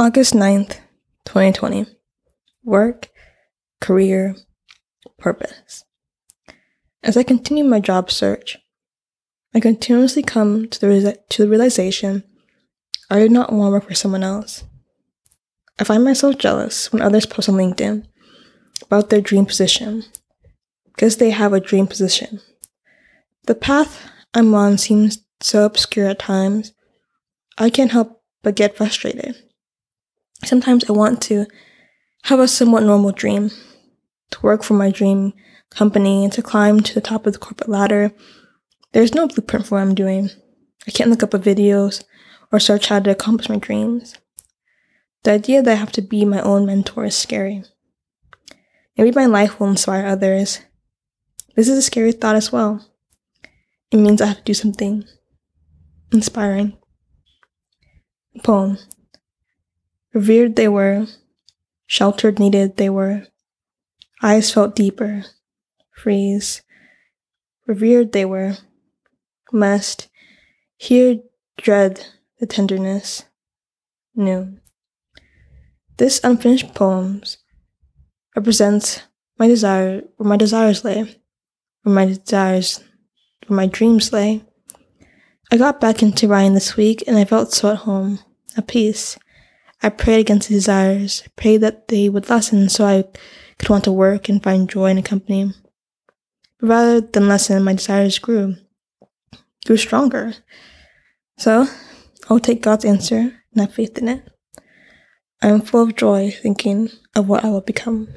August 9th, 2020. Work, career, purpose. As I continue my job search, I continuously come to the, to the realization I do not want to work for someone else. I find myself jealous when others post on LinkedIn about their dream position because they have a dream position. The path I'm on seems so obscure at times, I can't help but get frustrated. Sometimes I want to have a somewhat normal dream, to work for my dream company and to climb to the top of the corporate ladder. There's no blueprint for what I'm doing. I can't look up videos or search how to accomplish my dreams. The idea that I have to be my own mentor is scary. Maybe my life will inspire others. This is a scary thought as well. It means I have to do something inspiring. Poem. Revered they were, sheltered needed they were, eyes felt deeper, freeze. Revered they were, must here dread the tenderness, new. This unfinished poems represents my desire, where my desires lay, where my desires, where my dreams lay. I got back into writing this week and I felt so at home, at peace. I prayed against the desires, prayed that they would lessen so I could want to work and find joy in a company. But rather than lessen, my desires grew, grew stronger. So I'll take God's answer and have faith in it. I am full of joy thinking of what I will become.